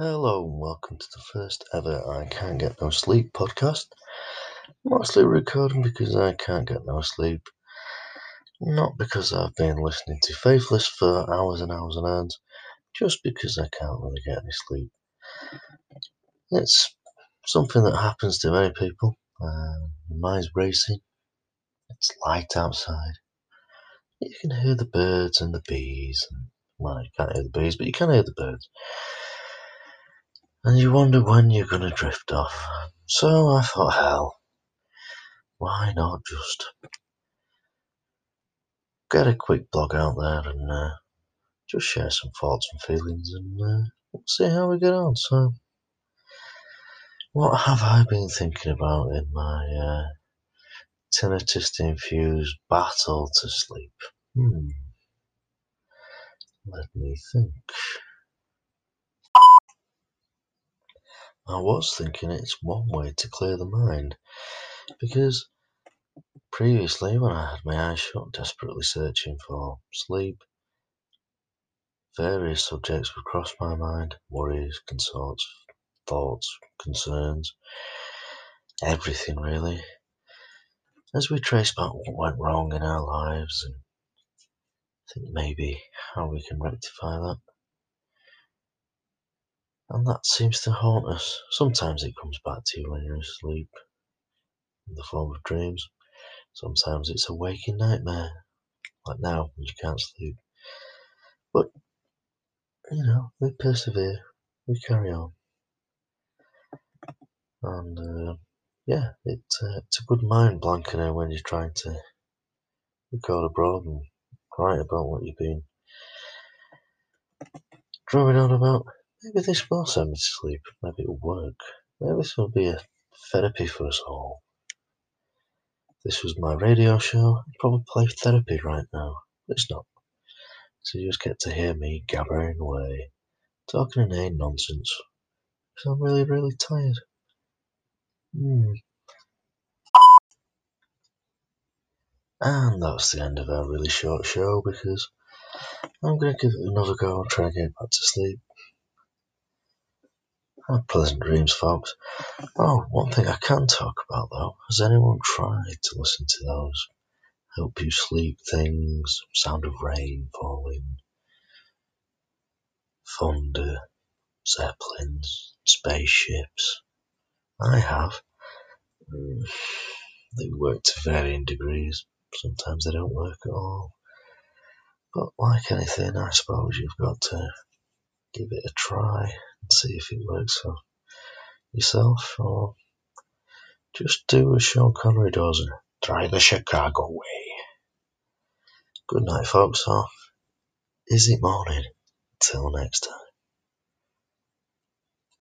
Hello and welcome to the first ever I Can't Get No Sleep podcast. Mostly recording because I can't get no sleep. Not because I've been listening to Faithless for hours and hours and hours, just because I can't really get any sleep. It's something that happens to many people. Uh, mind's racing. It's light outside. You can hear the birds and the bees. And, well, you can't hear the bees, but you can hear the birds and you wonder when you're going to drift off. So I thought, hell, why not just get a quick blog out there and uh, just share some thoughts and feelings and uh, see how we get on. So, what have I been thinking about in my uh, tinnitus infused battle to sleep? Hmm. Let me think. I was thinking it's one way to clear the mind because previously, when I had my eyes shut, desperately searching for sleep, various subjects would cross my mind worries, concerns, thoughts, concerns, everything really. As we trace back what went wrong in our lives and think maybe how we can rectify that. And that seems to haunt us. Sometimes it comes back to you when you're asleep in the form of dreams. Sometimes it's a waking nightmare, like now when you can't sleep. But, you know, we persevere, we carry on. And, uh, yeah, it, uh, it's a good mind blankener when you're trying to record abroad and write about what you've been drumming on about. Maybe this will send me to sleep. Maybe it'll work. Maybe this will be a therapy for us all. This was my radio show. I'd probably play therapy right now. It's not. So you just get to hear me gabbering away, talking inane nonsense. Because I'm really, really tired. Hmm. And that's the end of our really short show because I'm going to give it another go and try to get back to sleep. Have pleasant dreams, folks. Oh, one thing I can talk about though. Has anyone tried to listen to those help you sleep things? Sound of rain falling, thunder, zeppelins, spaceships. I have. Mm, they work to varying degrees. Sometimes they don't work at all. But like anything, I suppose you've got to give it a try and see if it works for yourself or just do as Sean Connery does and try the Chicago way. Good night, folks, or is it morning? Till next time.